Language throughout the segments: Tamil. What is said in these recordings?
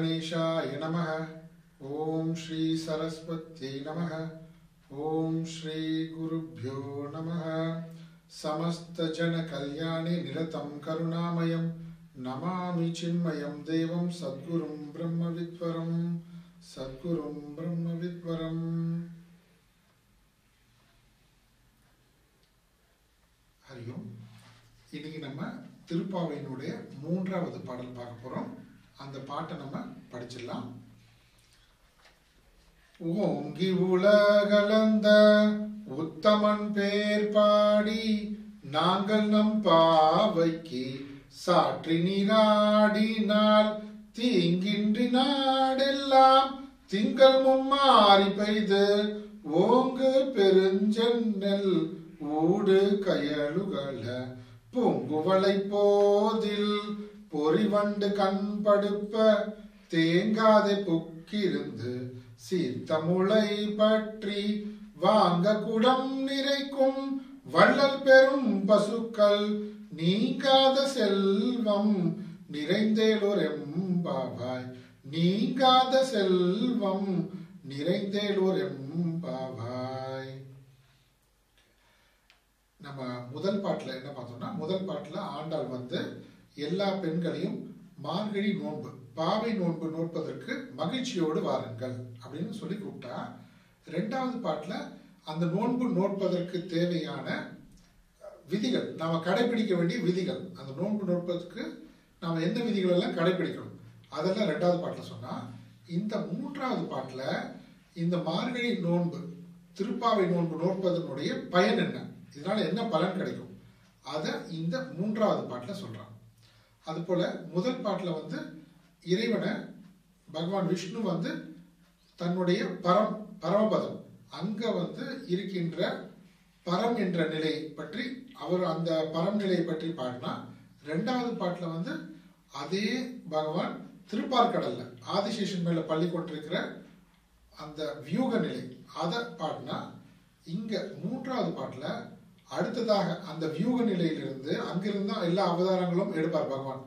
गणेशाय नमः ॐ श्री सरस्वत्यै नमः ॐ श्री गुरुभ्यो नमः समस्तजनकल्याणे निरतं करुणामयं नमामि चिन्मयं देवं सद्गुरुं ब्रह्मविद्वरं सद्गुरुं ब्रह्मविद्वरम् ஹரியோம் இன்னைக்கு நம்ம திருப்பாவையினுடைய மூன்றாவது பாடல் பார்க்க போறோம் அந்த பாட்டை நம்ம படிச்சிடலாம். ஓங்கி உலகலந்த உத்தமன் பேர் பாடி நாங்கள் நம் பாவைக்கு சாற்றி நீராடினால் தீங்கின்றி நாடெல்லாம் திங்கள் மும்மாறி பெய்து ஓங்கு பெருஞ்சென்னல் ஊடு கயலுகள பூங்குவளை போதில் பொறிவண்டு கண்படுப்ப தேங்காதை புக்கிருந்து சீர்த்தமுளை பற்றி வாங்க குடம் நிறைக்கும் வள்ளல் பெரும் பசுக்கள் நீங்காத செல்வம் நிறைந்தேலோரெம்பாவாய். நீங்காத செல்வம் நிறைந்தேலோரெம்பாவாய். நம்ம முதல் பாட்டில் என்ன பார்த்தோம்னா முதல் பாட்டில் ஆண்டாள் வந்து எல்லா பெண்களையும் மார்கழி நோன்பு பாவை நோன்பு நோட்பதற்கு மகிழ்ச்சியோடு வாருங்கள் அப்படின்னு சொல்லி கூப்பிட்டா ரெண்டாவது பாட்டில் அந்த நோன்பு நோட்பதற்கு தேவையான விதிகள் நாம் கடைபிடிக்க வேண்டிய விதிகள் அந்த நோன்பு நோட்பதற்கு நாம் எந்த விதிகள் எல்லாம் கடைபிடிக்கணும் அதெல்லாம் ரெண்டாவது பாட்டில் சொன்னால் இந்த மூன்றாவது பாட்டில் இந்த மார்கழி நோன்பு திருப்பாவை நோன்பு நோட்பதனுடைய பயன் என்ன? இதனால் என்ன பலன் கிடைக்கும்? அதை இந்த மூன்றாவது பாட்டில் சொல்கிறான் அது போல முதல் பாட்டில் வந்து இறைவனை பகவான் விஷ்ணு வந்து தன்னுடைய பரம் பரமபதம் அங்க வந்து இருக்கின்ற பரம் என்ற நிலை பற்றி அவர் அந்த பரம் நிலையை பற்றி பாடினா ரெண்டாவது பாட்டில் வந்து அதே பகவான் திருப்பார்கடல்ல ஆதிசேஷன் மேல பள்ளி கொண்டிருக்கிற அந்த வியூக நிலை அதை பாடினா இங்க மூன்றாவது பாட்டில் அடுத்ததாக அந்த வியூக நிலையிலிருந்து அங்கிருந்து எல்லா அவதாரங்களும் எடுப்பார் பகவான்.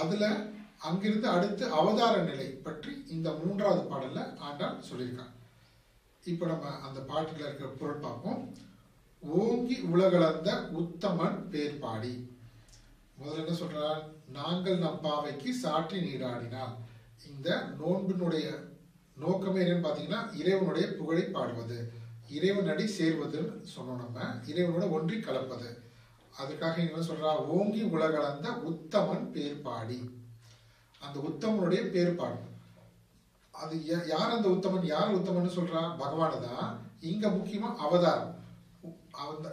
அதுல அங்கிருந்து அடுத்து அவதார நிலை பற்றி இந்த மூன்றாவது பாடல்ல ஆண்டாள் சொல்லியிருக்காங்க இப்ப நம்ம அந்த பாட்டுல இருக்கிற பொருள் பார்ப்போம். ஓங்கி உலகளந்த உத்தமன் பேர் பாடி. முதல்ல என்ன சொல்றார்? நாங்கள் நம் பாவைக்கு சாற்றி நீராடினால். இந்த நோன்பினுடைய நோக்கமே என்னன்னு பார்த்தீங்கன்னா இறைவனுடைய புகழை பாடுவது. இறைவனடி சேர்வதுன்னு சொன்னோம் நம்ம. இறைவனோட ஒன்றி கலப்பது. அதுக்காக என்ன சொல்றா ஓங்கி உலகளந்த உத்தமன் பேர்பாடி. அந்த உத்தமனுடைய பேர்பாடு. அது யா- யார் அந்த உத்தமன் யார் உத்தமன் சொல்றா? பகவானு தான் இங்க முக்கியமா அவதாரம்.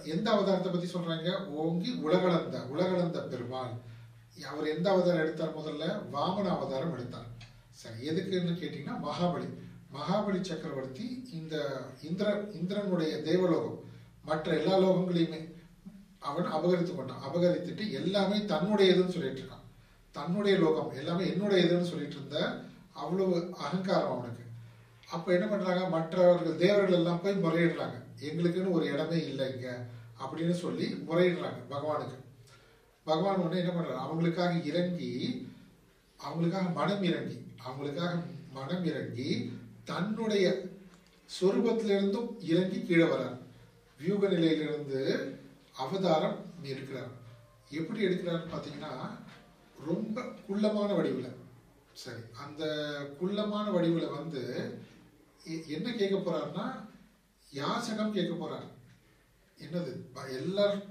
எந்த அவதாரத்தை பத்தி சொல்றாங்க? ஓங்கி உலகளந்த உலகளந்த பெருமாள். அவர் எந்த அவதாரம் எடுத்தார் முதல்ல? வாமன அவதாரம் எடுத்தார். சரி எதுக்குன்னு கேட்டீங்கன்னா மகாபலி. மகாபலி சக்கரவர்த்தி இந்த இந்திர இந்திரனுடைய தேவலோகம் மற்ற எல்லா லோகங்களையுமே அவன் அபகரித்து கொண்டான். அபகரித்துட்டு எல்லாமே தன்னுடையதுன்னு சொல்லிட்டு இருக்கான். தன்னுடைய லோகம் எல்லாமே என்னுடையதுன்னு சொல்லிட்டு இருந்த அவ்வளவு அகங்காரம் அவனுக்கு. அப்போ என்ன பண்ணுறாங்க மற்றவர்கள் தேவர்கள் எல்லாம் போய் முறையிடுறாங்க. எங்களுக்குன்னு ஒரு இடமே இல்லை இங்கே அப்படின்னு சொல்லி முறையிடுறாங்க பகவானுக்கு. பகவான் உடனே என்ன பண்ணுறாரு அவங்களுக்காக இறங்கி அவங்களுக்காக மனம் இறங்கி அவங்களுக்காக மனம் இறங்கி தன்னுடைய சொரூபத்திலிருந்தும் இறங்கி கீழே வரார். வியூக நிலையிலிருந்து அவதாரம் இருக்கிறார் எப்படி எடுக்கிறாருன்னு பார்த்தீங்கன்னா ரொம்ப குள்ளமான வடிவில். சரி அந்த குள்ளமான வடிவில் வந்து எ- என்ன கேட்க போறாருன்னா யாசகம் கேட்க போறார். என்னது? எல்லார்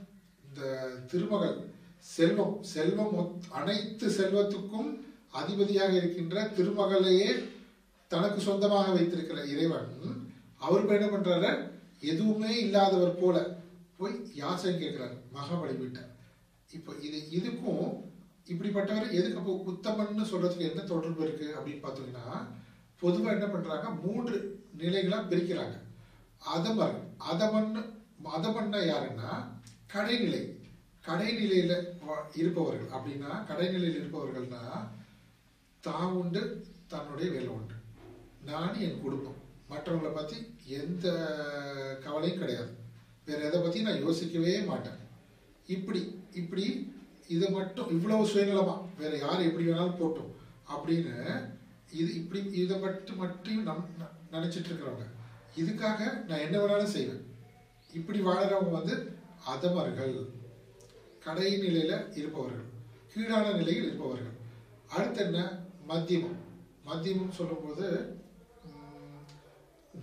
இந்த திருமகள் செல்வம் செல்வம் மொத்- அனைத்து செல்வத்துக்கும் அதிபதியாக இருக்கின்ற திருமகளையே தனக்கு சொந்தமாக வைத்திருக்கிற இறைவன் அவர் என்ன பண்றாரு? எதுவுமே இல்லாதவர் போல போய் யாசகம் கேட்கிறார். மகாபலி கிட்ட இப்போ இது இதுக்கும் இப்படிப்பட்டவர் எதுக்கு அப்போ உத்தமன்னு சொல்றதுக்கு என்ன தொடர்பு இருக்கு அப்படின்னு பார்த்தீங்கன்னா பொதுவாக என்ன பண்றாங்க? மூன்று நிலைகளா பிரிக்கிறாங்க. அதமர் அதமன் அதமன்னா யாருன்னா? கடைநிலை. கடைநிலையில இருப்பவர்கள். அப்படின்னா கடைநிலையில் இருப்பவர்கள்னா தான் உண்டு தன்னுடைய வேலை உண்டு. நான் என் குடும்பம் மற்றவங்களை பற்றி எந்த கவலையும் கிடையாது. வேறு எதை பற்றி நான் யோசிக்கவே மாட்டேன். இப்படி இப்படி இதை மட்டும் இவ்வளவு சுயநலமாக வேறு யார் எப்படி வேணாலும் போட்டோம் அப்படின்னு இது இப்படி இதை மட்டும் மட்டும் நம் ந- இருக்கிறவங்க. இதுக்காக நான் என்ன வேணாலும் செய்வேன். இப்படி வாழறவங்க வந்து அதமர்கள் கடைநிலையில இருப்பவர்கள். கீழான நிலையில் இருப்பவர்கள். அடுத்து என்ன? மத்தியமம். மத்தியமம் சொல்லும்போது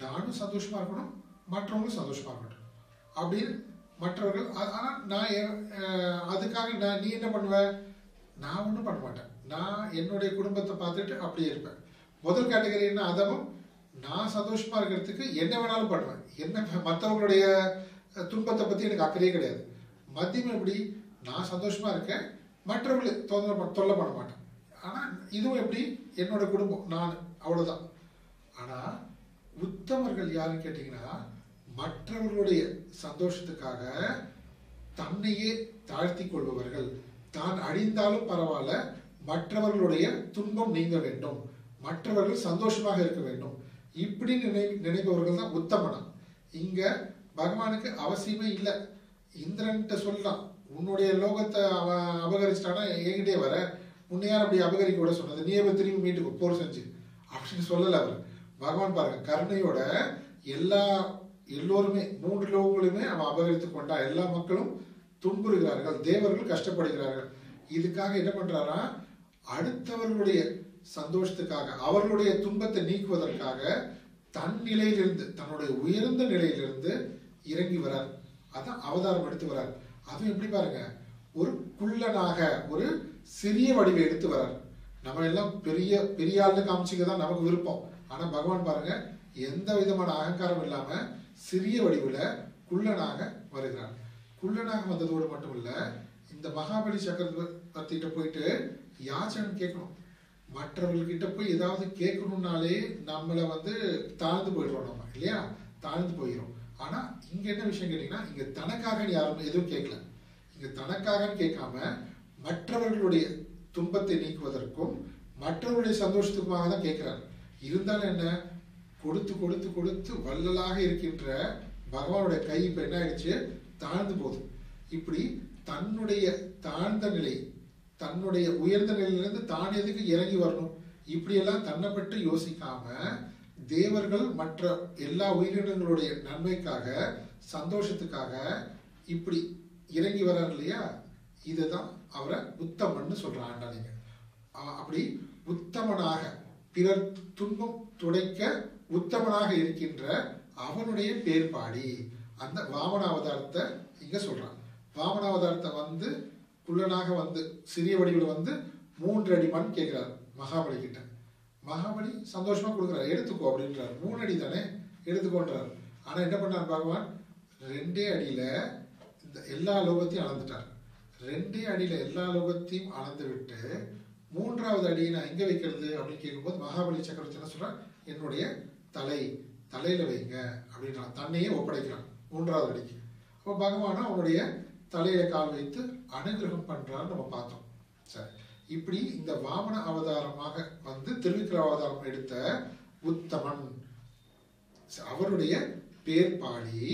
நானும் சந்தோஷமா இருக்கணும் மற்றவங்களும் சந்தோஷமா இருக்கட்டும். அப்படின்னு மற்றவர்கள் ஆனால் நான் அதுக்காக நான் நீ என்ன பண்ணுவ? நான் ஒன்றும் பண்ண மாட்டேன். நான் என்னுடைய குடும்பத்தை பார்த்துட்டு அப்படியே இருப்பேன். முதல் கேட்டகரி என்ன? அதவும் நான் சந்தோஷமா இருக்கிறதுக்கு என்ன வேணாலும் பண்ணுவேன். என்ன மற்றவங்களுடைய துன்பத்தை பத்தி எனக்கு அக்கறையே கிடையாது. மத்தியம் எப்படி? நான் சந்தோஷமா இருக்கேன் மற்றவர்களை தொந்தர தொல்லை பண்ண மாட்டேன். ஆனால் இதுவும் எப்படி? என்னோட குடும்பம் நான் அவ்வளோதான் ஆனால் உத்தமர்கள் யாருன்னு கேட்டீங்கன்னா மற்றவர்களுடைய சந்தோஷத்துக்காக தன்னையே தாழ்த்தி கொள்பவர்கள். தான் அழிந்தாலும் பரவாயில்ல மற்றவர்களுடைய துன்பம் நீங்க வேண்டும். மற்றவர்கள் சந்தோஷமாக இருக்க வேண்டும். இப்படி நினை நினைப்பவர்கள் தான் உத்தமனம் இங்க பகவானுக்கு அவசியமே இல்லை. இந்திரன்ட்ட சொல்லலாம் உன்னுடைய லோகத்தை அவன் அபகரிச்சிட்டானா என்கிட்டே வர. உன்னை யார் அப்படி அபகரிக்க விட சொன்னது? நீ போய் திரும்பி மீட்டுக்கு போர் செஞ்சு. அப்படின்னு சொல்லலை அவர். பகவான் பாருங்க கருணையோட எல்லா எல்லோருமே மூன்று லோகங்களுமே அவன் அபகரித்து கொண்டா எல்லா மக்களும் துன்புறுகிறார்கள் தேவர்கள் கஷ்டப்படுகிறார்கள். இதுக்காக என்ன பண்றாரா? அடுத்தவர்களுடைய சந்தோஷத்துக்காக அவர்களுடைய துன்பத்தை நீக்குவதற்காக தன் நிலையிலிருந்து தன்னுடைய உயர்ந்த நிலையிலிருந்து இறங்கி வரார். அதான் அவதாரம் எடுத்து வரார். அதுவும் எப்படி பாருங்க? ஒரு குள்ளனாக ஒரு சிறிய வடிவை எடுத்து வரார். நம்ம எல்லாம் பெரிய பெரிய ஆளுன்னு காமிச்சிக்க தான் நமக்கு விருப்பம். ஆனா பகவான் பாருங்க எந்த விதமான அகங்காரம் இல்லாம சிறிய வடிவுல குள்ளனாக வருகிறார். குள்ளனாக வந்ததோடு மட்டும் இல்லை இந்த மகாபலி சக்கரவர்த்திகிட்ட போயிட்டு யாச்சனம் கேட்கணும். மற்றவர்கள்கிட்ட போய் ஏதாவது கேட்கணும்னாலே நம்மளை வந்து தாழ்ந்து போயிடுறோம் நம்ம இல்லையா? தாழ்ந்து போயிடும் ஆனா இங்க என்ன விஷயம் கேட்டீங்கன்னா இங்க தனக்காக யாரும் எதுவும் கேட்கல. இங்க தனக்காக கேட்காம மற்றவர்களுடைய துன்பத்தை நீக்குவதற்கும் மற்றவருடைய சந்தோஷத்துக்குமாக தான் கேட்கிறார். இருந்தாலும் என்ன? கொடுத்து கொடுத்து கொடுத்து வள்ளலாக இருக்கின்ற பகவானுடைய கை இப்போ என்ன ஆயிடுச்சு? தாழ்ந்து போகுது. இப்படி தன்னுடைய தாழ்ந்த நிலை தன்னுடைய உயர்ந்த நிலையிலிருந்து தான் எதுக்கு இறங்கி வரணும்? இப்படியெல்லாம் தன்னை பற்றி யோசிக்காம தேவர்கள் மற்ற எல்லா உயிரினங்களுடைய நன்மைக்காக சந்தோஷத்துக்காக இப்படி இறங்கி வர்றார் இல்லையா? இதை தான் அவரை உத்தமன்னு சொல்றான் அப்படி உத்தமனாக பிறர் துன்பம் துடைக்க உத்தமனாக இருக்கின்ற அவனுடைய பேர் பாடி. அந்த வாமன அவதாரத்தை இங்க சொல்றான். வாமன அவதாரத்தை வந்து குள்ளனாக வந்து சிறிய வடிவில் வந்து மூன்று அடி மண் கேட்கிறார் மகாபலி கிட்ட. மகாபலி சந்தோஷமா கொடுக்குறாரு. எடுத்துக்கோ அப்படின்றார். மூணு அடி தானே? எடுத்துக்கோன்றார். ஆனா என்ன பண்ணார் பகவான்? ரெண்டே அடியில இந்த எல்லா லோகத்தையும் அளந்துட்டார். ரெண்டே அடியில எல்லா லோகத்தையும் அளந்து விட்டு மூன்றாவது அடியை நான் எங்கே வைக்கிறது அப்படின்னு கேட்கும்போது மகாபலி சக்கரவர்த்தி என்ன சொல்கிறார் என்னுடைய தலை தலையில் வைங்க அப்படின்றான் தன்னையே ஒப்படைக்கிறான் மூன்றாவது அடிக்கு. அப்போ பகவானை அவனுடைய தலையில கால் வைத்து அனுகிரகம் பண்ணுறான்னு நம்ம பார்த்தோம். சரி. இப்படி இந்த வாமன அவதாரமாக வந்து திருவிக்கிர அவதாரம் எடுத்த உத்தமன் அவருடைய பேர் பாடி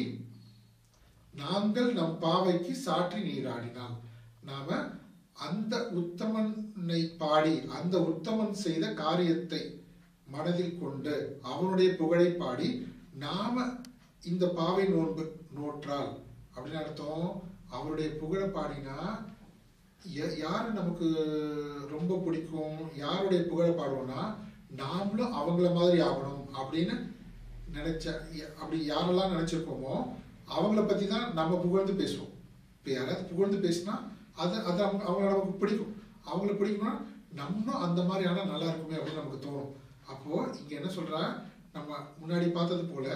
நாங்கள் நம் பாவைக்கு சாற்றி நீராடினால் நாம அந்த உத்தமனை பாடி அந்த உத்தமன் செய்த காரியத்தை மனதில் கொண்டு அவனுடைய புகழை பாடி நாம இந்த பாவை நோன்பு நோற்றால் அப்படின்னு அர்த்தம். அவருடைய புகழை பாடினா யார் நமக்கு ரொம்ப பிடிக்கும்? யாருடைய புகழை பாடுவோம்னா நாமளும் அவங்கள மாதிரி ஆகணும் அப்படின்னு நினைச்ச அப்படி யாரெல்லாம் நினைச்சிருக்கோமோ அவங்கள பத்தி தான் நம்ம புகழ்ந்து பேசுவோம். இப்போ யாராவது புகழ்ந்து பேசினா அது அது அவங்க அவங்கள நமக்கு பிடிக்கும். அவங்கள பிடிக்கும்னா நம்மளும் அந்த மாதிரி ஆனால் நல்லா இருக்குமே அப்படின்னு நமக்கு தோணும். அப்போது இங்கே என்ன சொல்கிறா நம்ம முன்னாடி பார்த்தது போல்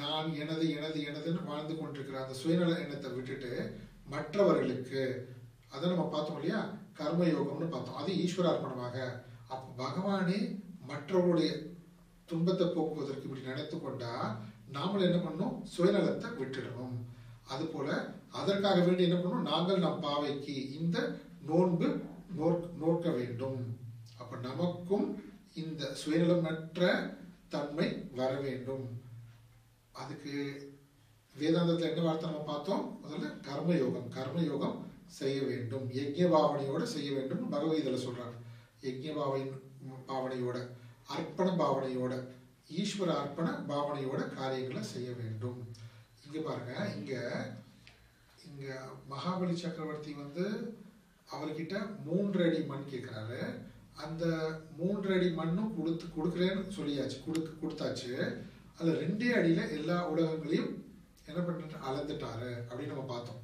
நான் எனது எனது எனதுன்னு வாழ்ந்து கொண்டிருக்கிற அந்த சுயநல எண்ணத்தை விட்டுட்டு மற்றவர்களுக்கு அதை நம்ம பார்த்தோம் இல்லையா? கர்ம யோகம்னு பார்த்தோம். அது ஈஸ்வரார்ப்பணமாக அப்போ பகவானே மற்றவருடைய துன்பத்தை போக்குவதற்கு இப்படி நினைத்து கொண்டா நாமளும் என்ன பண்ணணும்? சுயநலத்தை விட்டுடணும். அதுபோல் அதற்காக வேண்டி என்ன பண்ணணும் நாங்கள் நம் பாவைக்கு இந்த நோன்பு நோக்க வேண்டும். அப்ப நமக்கும் இந்த சுயநலமற்ற தன்மை வர வேண்டும். அதுக்கு வேதாந்தத்தில் என்ன வார்த்தை நம்ம பார்த்தோம்? முதல்ல கர்ம யோகம் கர்ம யோகம் செய்ய வேண்டும். யஜ்ய பாவனையோட செய்ய வேண்டும். பகவதில் சொல்றாங்க யஜ்ய பாவை பாவனையோட அர்ப்பண பாவனையோட ஈஸ்வர அர்ப்பண பாவனையோட காரியங்களை செய்ய வேண்டும். இங்க பாருங்க இங்க இங்கே மகாபலி சக்கரவர்த்தி வந்து அவர்கிட்ட மூன்று அடி மண் கேட்குறாரு அந்த மூன்று அடி மண்ணும் கொடுத்து கொடுக்குறேன்னு சொல்லியாச்சு. கொடுக்கு கொடுத்தாச்சு. அதில் ரெண்டே அடியில் எல்லா உலகங்களையும் என்ன பண்ணிட்டு அளந்துட்டாரு அப்படின்னு நம்ம பார்த்தோம்.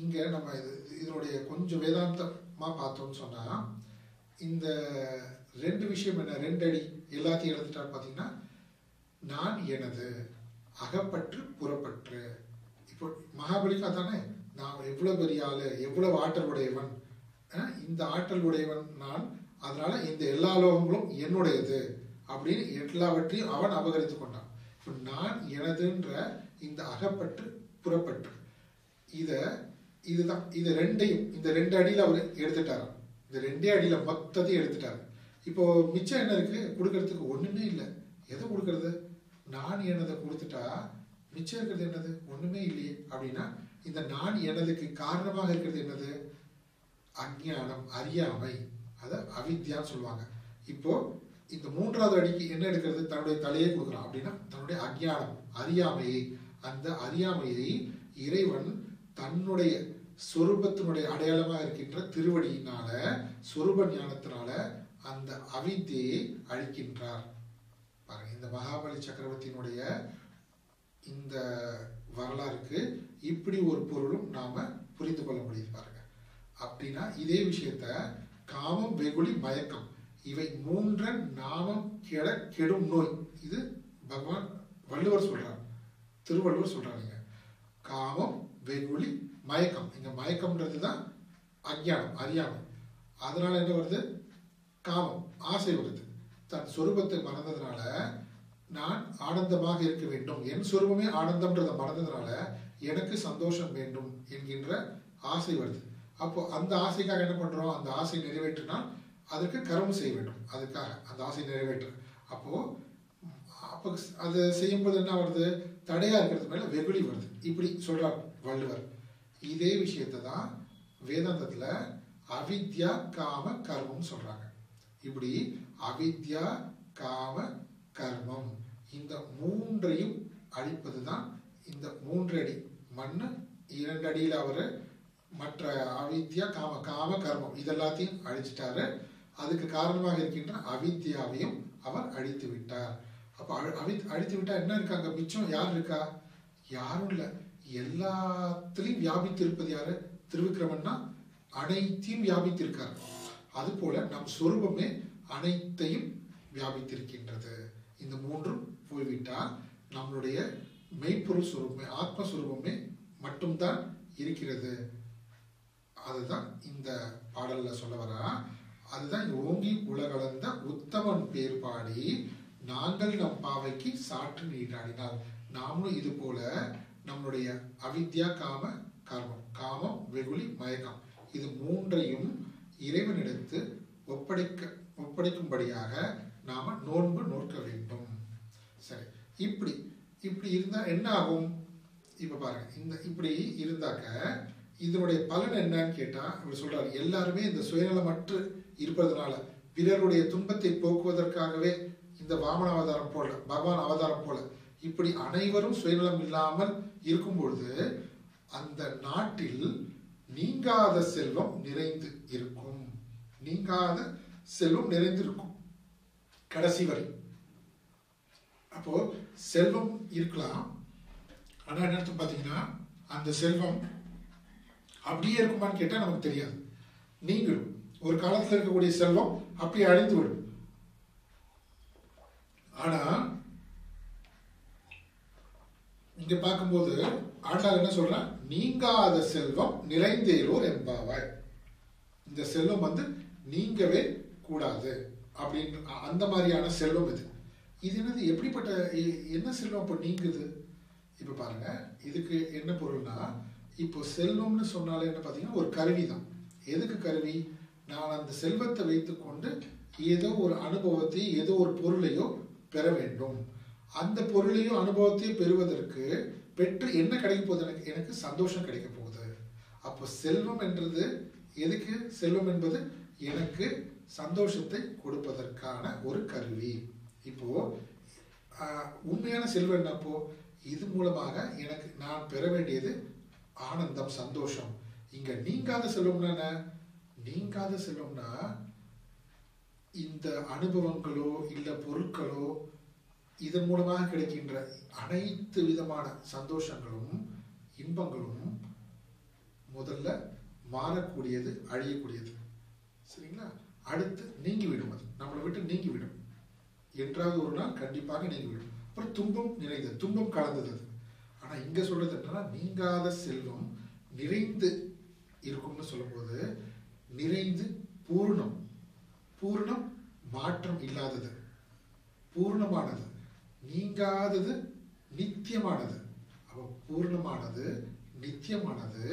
இங்கே நம்ம இது இதனுடைய கொஞ்சம் வேதாந்தமாக பார்த்தோம்னு சொன்னால் இந்த ரெண்டு விஷயம் என்ன ரெண்டு அடி எல்லாத்தையும் எழுதிட்டாரு பார்த்தீங்கன்னா நான் எனது அகப்பற்று புறப்பற்று. இப்போ மகாபலிக்கு அதானே? நான் எவ்வளோ பெரிய ஆளு எவ்வளவு ஆற்றல் உடையவன்? இந்த ஆற்றல் உடையவன் நான். அதனால இந்த எல்லா லோகங்களும் என்னுடையது அப்படின்னு எல்லாவற்றையும் அவன் அபகரித்து கொண்டான். இப்போ நான் எனதுன்ற இந்த அகப்பற்று புறப்பற்று. இதை இதுதான். இது ரெண்டையும் இந்த ரெண்டு அடியில் அவர் எடுத்துட்டாராம் இந்த ரெண்டே அடியில் மொத்தத்தையும் எடுத்துட்டார். இப்போ மிச்சம் என்ன இருக்கு? கொடுக்கறதுக்கு ஒன்றுமே இல்லை. எதை கொடுக்கறது? நான் எனதை கொடுத்துட்டா மிச்சம் இருக்கிறது என்னது? ஒன்றுமே இல்லையே அப்படின்னா இந்த நான் எனதுக்கு காரணமாக இருக்கிறது என்னது? அஞ்ஞானம் அறியாமை. அதை அவித்யான்னு சொல்லுவாங்க. இப்போ இந்த மூன்றாவது அடிக்கு என்ன எடுக்கிறது? தன்னுடைய தலையை கொடுக்கலாம். அப்படின்னா தன்னுடைய அஞ்ஞானம் அறியாமையை. அந்த அறியாமையை இறைவன் தன்னுடைய சொரூபத்தினுடைய அடையாளமாக இருக்கின்ற திருவடியினால சொரூப ஞானத்தினால அந்த அவித்தியை அழிக்கின்றார். பாருங்க இந்த மகாபலி சக்கரவர்த்தியினுடைய இந்த வரலாறுக்கு இப்படி ஒரு பொருளும் நாம் புரிந்து கொள்ள முடியுது பாருங்க. அப்படின்னா இதே விஷயத்த காமம் வெகுளி மயக்கம் இவை மூன்ற நாமம் கெட கெடும் நோய். இது பகவான் வள்ளுவர் சொல்றார். திருவள்ளுவர் சொல்றாங்க காமம் வெகுளி மயக்கம். இங்க மயக்கம்ன்றது தான் அஞ்ஞானம் அறியாமை. அதனால என்ன வருது? காமம் ஆசை வருது. தன் சொரூபத்தை மறந்ததுனால நான் ஆனந்தமாக இருக்க வேண்டும். என் சுரூபமே ஆனந்தம்ன்றதை மறந்ததுனால எனக்கு சந்தோஷம் வேண்டும் என்கின்ற ஆசை வருது. அப்போ அந்த ஆசைக்காக என்ன பண்றோம்? அந்த ஆசை நிறைவேற்றினால் அதற்கு கர்மம் செய்ய வேண்டும். அதுக்காக அந்த ஆசை நிறைவேற்ற. அப்போ அப்போ அது செய்யும்போது என்ன வருது? தடையா இருக்கிறது மேல வெகுளி வருது. இப்படி சொல்றார் வள்ளுவர். இதே விஷயத்தை தான் வேதாந்தத்துல அவித்யா காம கர்மம் சொல்றாங்க. இப்படி அவித்யா காம கர்மம். இந்த மூன்றையும் அழிப்பது தான் இந்த மூன்று அடி மண்ணு இரண்டு அடியில் அவர் மற்ற அவித்யா காம காம கர்மம். இதெல்லாத்தையும் அழிச்சிட்டாரு. அதுக்கு காரணமாக இருக்கின்ற அவித்யாவையும் அவர் அழித்து விட்டார். அப்போ அழி- அழித்து விட்டால் என்ன இருக்காங்க? மிச்சம் யார் இருக்கா? யாரும் இல்லை. எல்லாத்திலையும் வியாபித்திருப்பது யாரு? திருவிக்கிரமன்னா அனைத்தையும் வியாபித்திருக்கார். அது போல நம் சொரூபமே அனைத்தையும் வியாபித்திருக்கின்றது. இந்த மூன்றும் போய்விட்டால் நம்மளுடைய மெய்ப்பொருள் சுரூபமே ஆத்மஸ்வரூபமே மட்டும்தான் இருக்கிறது. அதுதான் இந்த பாடலில் சொல்ல வரா அதுதான் ஓங்கி உலகளந்த உத்தமன் பேர் பாடி நாங்கள் நம் பாவைக்கு சாற்று நீராடினால். நாமளும் இது போல நம்மளுடைய அவித்யா காம கர்மம் காமம் வெகுளி மயக்கம் இது மூன்றையும் இறைவனிடத்து ஒப்படைக்க ஒப்படைக்கும்படியாக நாம் நோன்பு நோக்க வேண்டும். சரி இப்படி இப்படி இருந்தால் என்ன ஆகும் இப்போ பாருங்க இந்த இப்படி இருந்தாக்க இதனுடைய பலன் என்னன்னு கேட்டால் இவர் சொல்கிறார் எல்லாருமே இந்த சுயநலமற்று இருப்பதனால பிறருடைய துன்பத்தை போக்குவதற்காகவே இந்த வாமன அவதாரம் போல பகவான் அவதாரம் போல இப்படி அனைவரும் சுயநலம் இல்லாமல் இருக்கும் பொழுது அந்த நாட்டில் நீங்காத செல்வம் நிறைந்து இருக்கும். நீங்காத செல்வம் நிறைந்திருக்கும். கடைசி வரை. அப்போ செல்வம் இருக்கலாம். ஆனால் என்ன அர்த்தம் அந்த செல்வம் அப்படியே இருக்குமான்னு கேட்டால் நமக்கு தெரியாது. நீங்களும் ஒரு காலத்தில் இருக்கக்கூடிய செல்வம் அப்படியே அழிந்து விடும். ஆனா இங்க பார்க்கும்போது ஆண்டாள் என்ன சொல்றான்? நீங்காத செல்வம் நிறைந்தேலோர் எம்பாவாய் இந்த செல்வம் வந்து நீங்கவே கூடாது. அப்படின்னு அந்த மாதிரியான செல்வம் இது. இது என்னது எப்படிப்பட்ட என்ன செல்வம் அப்போ நீங்குது? இப்போ பாருங்க இதுக்கு என்ன பொருள்னா இப்போ செல்வம்னு சொன்னாலே என்ன பார்த்தீங்கன்னா ஒரு கருவி தான். எதுக்கு கருவி? நான் அந்த செல்வத்தை வைத்துக்கொண்டு ஏதோ ஒரு அனுபவத்தை ஏதோ ஒரு பொருளையோ பெற வேண்டும். அந்த பொருளையும் அனுபவத்தையும் பெறுவதற்கு பெற்று என்ன கிடைக்க போகுது எனக்கு? எனக்கு சந்தோஷம் கிடைக்க போகுது. அப்போ செல்வம் என்றது எதுக்கு? செல்வம் என்பது எனக்கு சந்தோஷத்தை கொடுப்பதற்கான ஒரு கருவி. இப்போ உண்மையான செல்வம் என்னப்போ? இது மூலமாக எனக்கு நான் பெற வேண்டியது ஆனந்தம் சந்தோஷம். இங்க நீங்காத செல்வம்னா என்ன? நீங்காத செல்வம்னா இந்த அனுபவங்களோ இல்லை பொருட்களோ இதன் மூலமாக கிடைக்கின்ற அனைத்து விதமான சந்தோஷங்களும் இன்பங்களும் முதல்ல மாறக்கூடியது அழியக்கூடியது. சரிங்களா? அடுத்து நீங்கிவிடும் அது. நம்மளை விட்டு நீங்கிவிடும். என்றாவது ஒரு நாள் கண்டிப்பாக நீங்கிவிடும். அப்புறம் துன்பம் நிறைந்தது. துன்பம் கலந்தது அது. ஆனால் இங்கே சொல்றது என்னன்னா நீங்காத செல்வம் நிறைந்து இருக்கும்னு சொல்லும்போது நிறைந்து பூர்ணம். பூர்ணம் மாற்றம் இல்லாதது. பூர்ணமானது. நீங்காதது நித்தியமானது. அப்போ பூர்ணமானது நித்தியமானது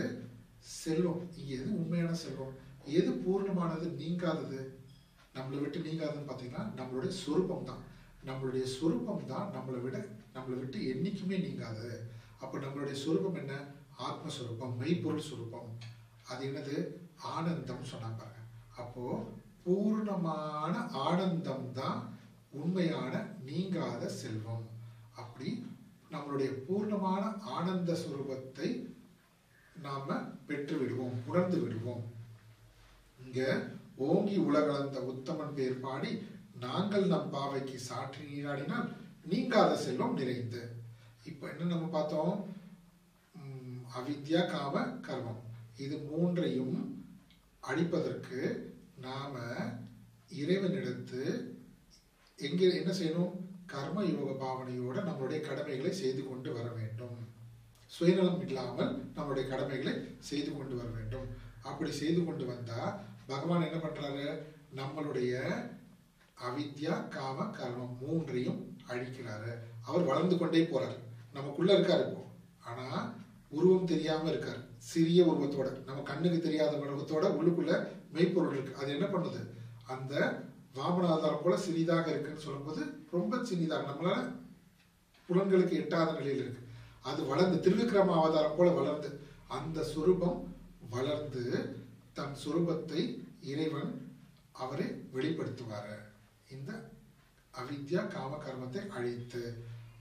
செல்வம். இங்கே எது உண்மையான செல்வம்? எது பூர்ணமானது நீங்காதது? நம்மளை விட்டு நீங்காதுன்னு பார்த்தீங்கன்னா நம்மளுடைய சொரூபம் தான் நம்மளுடைய சொரூபம் தான் நம்மளை விட நம்மளை விட்டு என்னைக்குமே நீங்காது. அப்போ நம்மளுடைய சொரூபம் என்ன? ஆத்மஸ்வரூபம் மெய்ப்பொருள் சுரூபம். அது என்னது? ஆனந்தம் சொன்னாங்க பாருங்க. அப்போ பூர்ணமான ஆனந்தம் தான் உண்மையான நீங்காத செல்வம். அப்படி நம்மளுடைய பூர்ணமான ஆனந்த சுரூபத்தை நாம பெற்று விடுவோம் உணர்ந்து விடுவோம். இங்க ஓங்கி உலகளந்த உத்தமன் பேர் பாடி நாங்கள் நம் பாவைக்கு சாற்றி நீராடினால் நீங்காத செல்வம் நிறைந்து. இப்ப என்ன நம்ம பார்த்தோம்? அவித்யா காம கர்மம். இது மூன்றையும் அழிப்பதற்கு நாம இறைவனிடத்து எங்கே என்ன செய்யணும்? கர்ம யோக பாவனையோட நம்மளுடைய கடமைகளை செய்து கொண்டு வர வேண்டும். சுயநலம் இல்லாமல் நம்மளுடைய கடமைகளை செய்து கொண்டு வர வேண்டும். அப்படி செய்து கொண்டு வந்தால் பகவான் என்ன பண்றாரு? நம்மளுடைய அவித்யா காம கர்மம் மூன்றையும் அழிக்கிறாரு. அவர் வளர்ந்து கொண்டே போறாரு. நமக்குள்ள இருக்காரு இப்போ. ஆனா உருவம் தெரியாம இருக்காரு. சிறிய உருவத்தோட நம்ம கண்ணுக்கு தெரியாத உருவத்தோட உள்ளுக்குள்ள மெய்ப்பொருள் இருக்கு. அது என்ன பண்ணுது? அந்த வாமன ஆதாரம் போல சிறிதாக இருக்குன்னு சொல்லும்போது ரொம்ப சிறிதாக நம்மளால புலன்களுக்கு எட்டாத நிலையில் இருக்கு. அது வளர்ந்து திருவிக்கிரம அவதாரம் போல வளர்ந்து அந்த சுரூபம் வளர்ந்து தன் சுரூபத்தை இறைவன் அவரை வெளிப்படுத்துவார். இந்த அவித்யா காம கர்மத்தை அழித்து.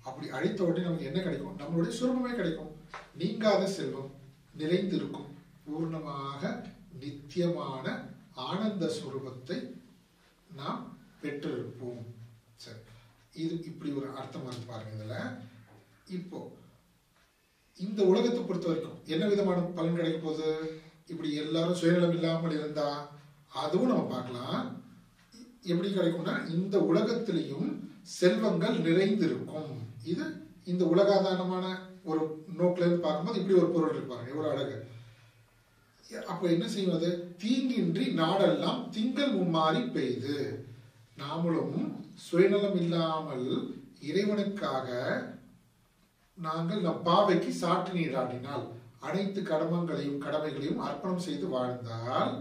அப்படி அழித்த உடனே நமக்கு என்ன கிடைக்கும்? நம்மளுடைய சுரூபமே கிடைக்கும். நீங்காத செல்வம் நிறைந்திருக்கும். பூர்ணமாக நித்தியமான ஆனந்த சுரூபத்தை நாம் பெற்றிருப்போம். சரி. இது இப்படி ஒரு அர்த்தம் வந்து பாருங்க இதில். இப்போ இந்த உலகத்தை பொறுத்த வரைக்கும் என்ன விதமான பலன் கிடைக்க போகுது? இப்படி எல்லாரும் சுயநலம் இல்லாமல் இருந்தா அதுவும் நம்ம பார்க்கலாம். எப்படி கிடைக்கும்னா இந்த உலகத்திலையும் செல்வங்கள் நிறைந்திருக்கும். இது இந்த உலகாதாரமான ஒரு நோக்கில இருந்து பார்க்கும்போது இப்படி ஒரு பொருள் இருப்பாங்க எவ்வளவு அழகு. அப்ப என்ன செய்வது தீங்கின்றி நாடெல்லாம் திங்கள் மும்மாறி பெய்து. நாமளும் சுயநலம் இல்லாமல் இறைவனுக்காக நாங்கள் நம் பாவைக்கு சாற்று நீராடினால் அனைத்து கடமங்களையும் கடமைகளையும் அர்ப்பணம் செய்து வாழ்ந்தால்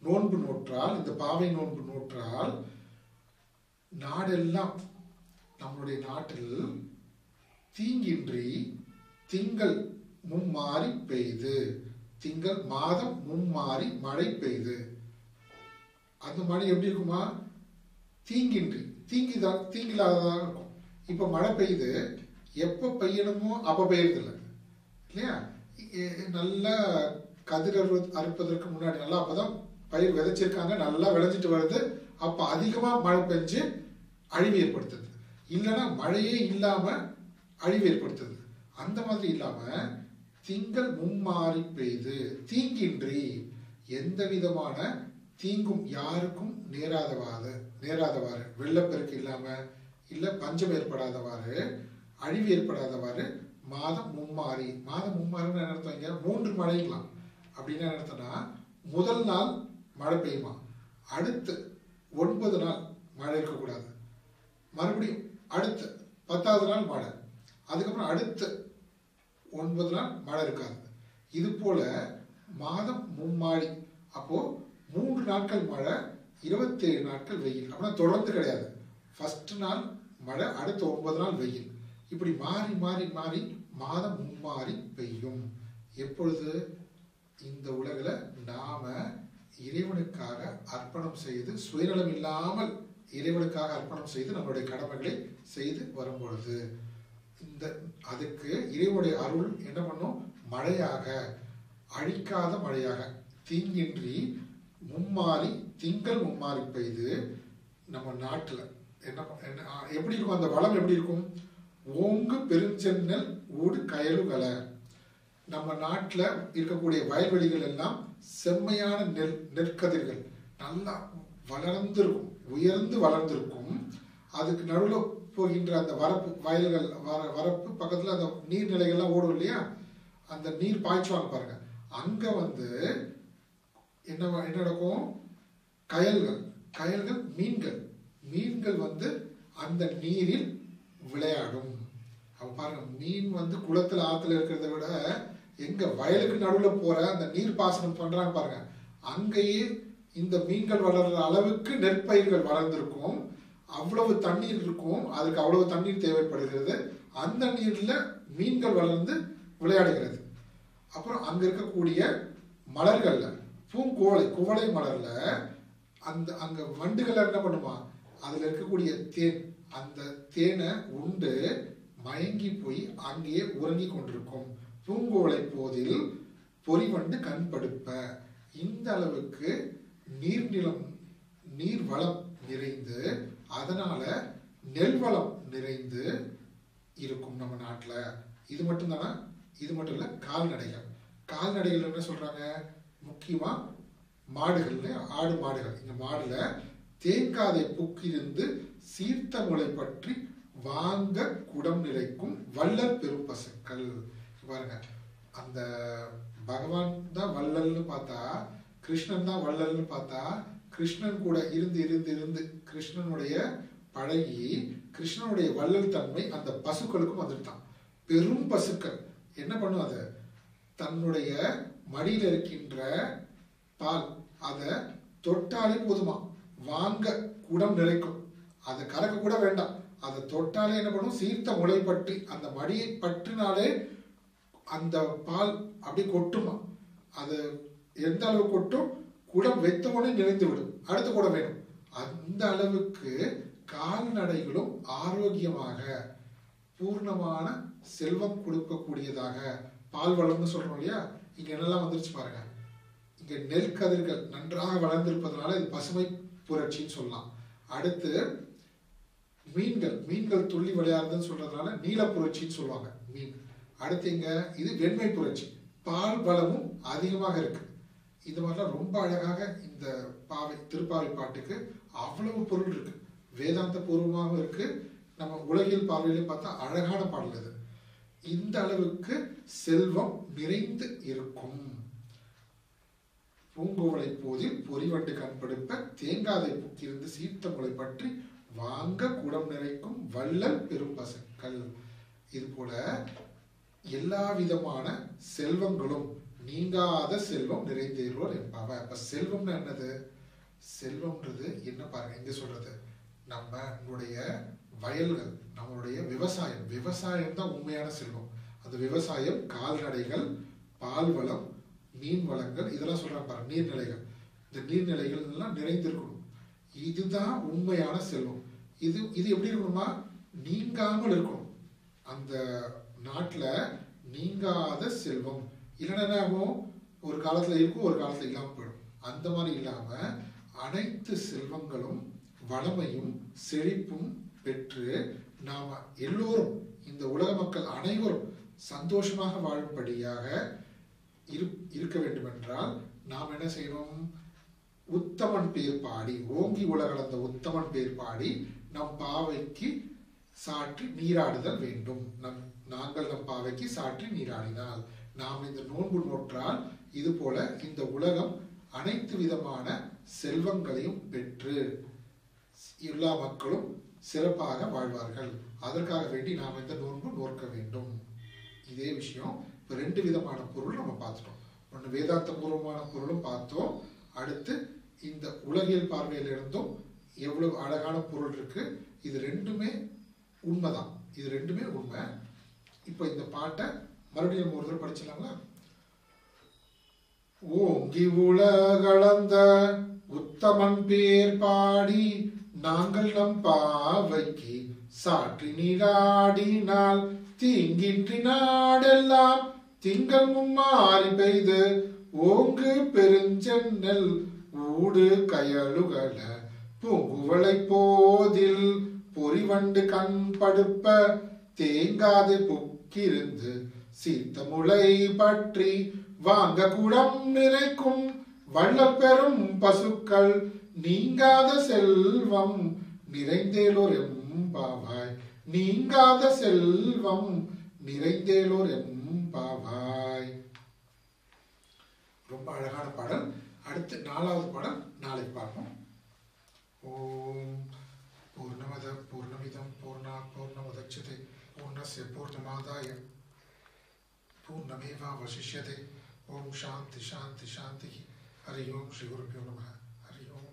நோன்பு நோற்றால் இந்த பாவை நோன்பு நோற்றால் நாடெல்லாம் நம்மளுடைய நாட்டில் தீங்கின்றி திங்கள் மும்மாறி பெய்து திங்கள் மாதம் மும்மாறி மழை பெய்து. அந்த மழை எப்படி இருக்குமா? தீங்கின்றி தீங்கிதா தீங்கில்லாததாக இருக்கும். இப்போ மழை பெய்யுது எப்போ பெய்யணுமோ அப்போ பெய்யறதில்ல இல்லையா? நல்லா கதிர் அறு அறுப்பதற்கு முன்னாடி நல்லா அப்போதான் பயிர் விதைச்சிருக்காங்க. நல்லா விளைஞ்சிட்டு வருது. அப்போ அதிகமாக மழை பெஞ்சு அழிவு ஏற்படுத்துது. இல்லைன்னா மழையே இல்லாமல் அழிவு ஏற்படுத்துது. அந்த மாதிரி இல்லாமல் திங்கள் மும்மாறி பெய்து தீங்கின்றி எந்த விதமான தீங்கும் யாருக்கும் நேராதவாறு நேராதவாறு வெள்ளப்பெருக்கு இல்லாமல் இல்லை பஞ்சம் ஏற்படாதவாறு அழிவு ஏற்படாதவாறு மாதம் மும்மாறி மாதம் மும்மாரின்னு என்ன அர்த்தம் மூன்று மழைங்களாம். அப்படின்னு என்ன அர்த்தம்னா முதல் நாள் மழை பெய்யுமா? அடுத்து ஒன்பது நாள் மழை இருக்கக்கூடாது. மறுபடியும் அடுத்து பத்தாவது நாள் மழை. அதுக்கப்புறம் அடுத்து ஒன்பது நாள் மழை இருக்காது. இது போல மாதம் மும்மாடி அப்போது மூன்று நாட்கள் மழை இருபத்தேழு நாட்கள் வெயில். அப்படின்னா தொடர்ந்து கிடையாது. ஃபஸ்ட்டு நாள் மழை அடுத்த ஒன்பது நாள் வெயில். இப்படி மாறி மாறி மாறி மாதம் மும்மாறி பெய்யும். எப்பொழுது இந்த உலகில் நாம இறைவனுக்காக அர்ப்பணம் செய்து சுயநலம் இல்லாமல் இறைவனுக்காக அர்ப்பணம் செய்து நம்மளுடைய கடமைகளை செய்து வரும் பொழுது இந்த அதுக்கு இறைவனுடைய அருள் என்ன பண்ணும்? மழையாக அழிக்காத மழையாக தீங்கின்றி மும்மாறி திங்கள் மும்மாறி பெய்து நம்ம நாட்டில். என்ன என்ன எப்படி இருக்கும்? அந்த வளம் எப்படி இருக்கும்? ஓங்கு பெருஞ்சென்னல் ஊடு கயலுகல நம்ம நாட்டில் இருக்கக்கூடிய வயல்வெளிகள் எல்லாம் செம்மையான நெல் நெற்கதிர்கள். நல்லா வளர்ந்திருக்கும் உயர்ந்து வளர்ந்திருக்கும். அதுக்கு நடுவில் போகின்ற அந்த வரப்பு வயல்கள் வர வரப்பு பக்கத்தில் அந்த நீர்நிலைகள்லாம் ஓடும் இல்லையா? அந்த நீர் பாய்ச்சுவாங்க பாருங்க. அங்கே வந்து என்ன என்ன நடக்கும்? கயல்கள் கயல்கள் மீன்கள். மீன்கள் வந்து அந்த நீரில் விளையாடும். பாருங்க மீன் வந்து குளத்துல ஆத்துல இருக்கிறத விட எங்க வயலுக்கு நடுவில் போற அந்த நீர் பாசனம் பண்றாங்க பாருங்க. அங்கேயே இந்த மீன்கள் வளர்ற அளவுக்கு நெற்பயிர்கள் வளர்ந்துருக்கும். அவ்வளவு தண்ணீர் இருக்கும். அதுக்கு அவ்வளவு தண்ணீர் தேவைப்படுகிறது. அந்த நீர்ல மீன்கள் வளர்ந்து விளையாடுகிறது. அப்புறம் அங்க இருக்கக்கூடிய மலர்கள்ல பூங்கோலை குவளை மலர்ல அந்த அங்க வண்டுகள் என்ன பண்ணுமா? அதுல இருக்கக்கூடிய தேன் அந்த தேனை உண்டு மயங்கி போய் அங்கேயே உறங்கி கொண்டிருக்கும். பூங்கோலை போதில் பொறிவண்டு கண்படுப்ப இந்த அளவுக்கு நீர்நிலம் நீர் வளம் நிறைந்து அதனால நெல் வளம் நிறைந்து இருக்கும் நம்ம நாட்டில். இது மட்டும் தானே இது மட்டும் இல்லை கால்நடைகள். கால்நடைகள் என்ன சொல்றாங்க? முக்கியமாக மாடுகள் ஆடு மாடுகள். இந்த மாடுல தேங்காதை புக்கிருந்து சீர்த்த முளை பற்றி வாங்க குடம் நிறைக்கும் வள்ளல் பெரும் பசுக்கள் பாருங்க அந்த பகவான் தான் வள்ளல்னு பார்த்தா கிருஷ்ணன் தான் வள்ளல்னு பார்த்தா கிருஷ்ணன் கூட இருந்து இருந்து இருந்து கிருஷ்ணனுடைய பழகி கிருஷ்ணனுடைய வள்ளல் தன்மை அந்த பசுக்களுக்கும் வந்துட்டான் பெரும் பசுக்கள். என்ன பண்ணும் அது? தன்னுடைய மடியில் இருக்கின்ற பால் அதை தொட்டாலே போதுமா? வாங்க குடம் நிறைக்கும். அதை கறக்க கூட வேண்டாம். அதை தொட்டாலே என்ன பண்ணும்? சீர்த்த முளை பற்றி அந்த மடியை பற்றினாலே அந்த பால் அப்படி கொட்டுமா? அது எந்த அளவு கொட்டும்? குடம் வைத்த உடனே நிறைந்து விடும். அடுத்த குடம் வேணும். அந்த அளவுக்கு கால்நடைகளும் ஆரோக்கியமாக பூர்ணமான செல்வம் கொடுக்கக்கூடியதாக பால் வளம்னு சொல்றோம் இல்லையா? இங்க என்னெல்லாம் வந்துருச்சு பாருங்க. இங்க நெல் கதிர்கள் நன்றாக வளர்ந்திருப்பதனால இது பசுமை புரட்சின்னு சொல்லலாம். அடுத்து மீன்கள் மீன்கள் துள்ளி விளையாடுதுன்னு சொல்றதுனால நீல புரட்சின்னு சொல்லுவாங்க மீன். அடுத்து இங்க இது வெண்மை புரட்சி. பால் வளமும் அதிகமாக இருக்கு. இது மாதிரிலாம் ரொம்ப அழகாக இந்த பாவை திருப்பாவை பாட்டுக்கு அவ்வளவு பொருள் இருக்கு. வேதாந்த பூர்வமாகவும் இருக்கு. நம்ம உலகியல் பார்வையிலே பார்த்தா அழகான பாடல் இது இந்த அளவுக்கு செல்வம் நிறைந்து இருக்கும். பூங்கோவலை போதில் பொறிவண்டு கண்படுப்ப தேங்காதை புக்கிருந்து சீர்த்த முளை பற்றி வாங்க குடம் நிறைக்கும் வள்ளல் பெரும் பசுக்கள் இது போல எல்லா விதமான செல்வங்களும் நீங்காத செல்வம் நிறைந்தேறுவோர் என்பாவ அப்ப செல்வம்னு என்னது? செல்வம்ன்றது என்ன பாருங்க இங்க சொல்றது? நம்மளுடைய வயல்கள் நம்மளுடைய விவசாயம். விவசாயம் தான் உண்மையான செல்வம். அந்த விவசாயம் கால்நடைகள் பால் வளம் மீன் வளங்கள் இதெல்லாம் சொல்றாங்க பாருங்க நீர்நிலைகள். இந்த நீர்நிலைகள் எல்லாம் நிறைந்திருக்கணும். இதுதான் உண்மையான செல்வம். இது இது எப்படி இருக்கணுமா நீங்காமல் இருக்கணும். அந்த நாட்டில் நீங்காத செல்வம். இல்லைன்னா என்ன ஆகும்? ஒரு காலத்தில் இருக்கும் ஒரு காலத்தில் இல்லாமல் போயிடும். அந்த மாதிரி இல்லாமல் அனைத்து செல்வங்களும் வளமையும் செழிப்பும் பெற்று நாம் எல்லோரும் இந்த உலக மக்கள் அனைவரும் சந்தோஷமாக வாழும்படியாக இரு இருக்க வேண்டுமென்றால் நாம் என்ன செய்யணும்? உத்தமன் பேர் பாடி ஓங்கி உலகளந்த உத்தமன் பேர் பாடி நம் பாவைக்கு சாற்றி நீராடுதல் வேண்டும். நம் நாங்கள் நம் பாவைக்கு சாற்றி நீராடினால் நாம் இந்த நோன்பு நோற்றால் இது போல இந்த உலகம் அனைத்து விதமான செல்வங்களையும் பெற்று எல்லா மக்களும் சிறப்பாக வாழ்வார்கள். அதற்காக வேண்டி நாம் இந்த நோன்பு நோற்க வேண்டும். இதே விஷயம் இப்போ ரெண்டு விதமான பொருள் நம்ம பார்த்துட்டோம். ஒன்று வேதாந்த பூர்வமான பொருளும் பார்த்தோம். அடுத்து இந்த உலகியல் பார்வையில் இருந்தும் எவ்வளவு அழகான பொருள் இருக்கு இது ரெண்டுமே உண்மைதான். இது ரெண்டுமே உண்மை. இப்போ இந்த பாட்டை மறுபடியும் ஒரு தடவை படிச்சிடலாங்களா? ஓங்கி உலகளந்த உத்தமன் பேர் பாடி நாங்கள் நம் பாவைக்கு சாற்றி நீராடினால் தீங்கின்றி நாடெல்லாம் திங்கள் மும்மாறி பெய்து ஓங்கு பெருஞ்சென்னல் ஊடு கயலுகள பூங்குவளை போதில் பொறிவண்டு கண் படுப்ப தேங்காது புக்கிருந்து சீத்த முளை பற்றி வாங்க குடம் நிறைக்கும் வள்ளல் பெறும் பசுக்கள் நீங்காத செல்வம் நிறைந்தேலோர் எம்பாவாய் நீங்காத செல்வம் நிறைந்தேலோர் எம்பாவாய் ரொம்ப அழகான பாடல். அடுத்து நாலாவது பாடம் நாளைக்கு பார்ப்போம். ஓம் பூர்ணமத பூர்ணமிதம் பூர்ணா பூர்ணமுதட்சதே பூர்ணஸ்ய பூர்ணமாதாய. பூர்ணமேவா வசிஷ்யதே. ஓம் சாந்தி சாந்தி சாந்தி. ஹரி ஓம் ஸ்ரீ குருபியோ நம. ஹரி ஓம்.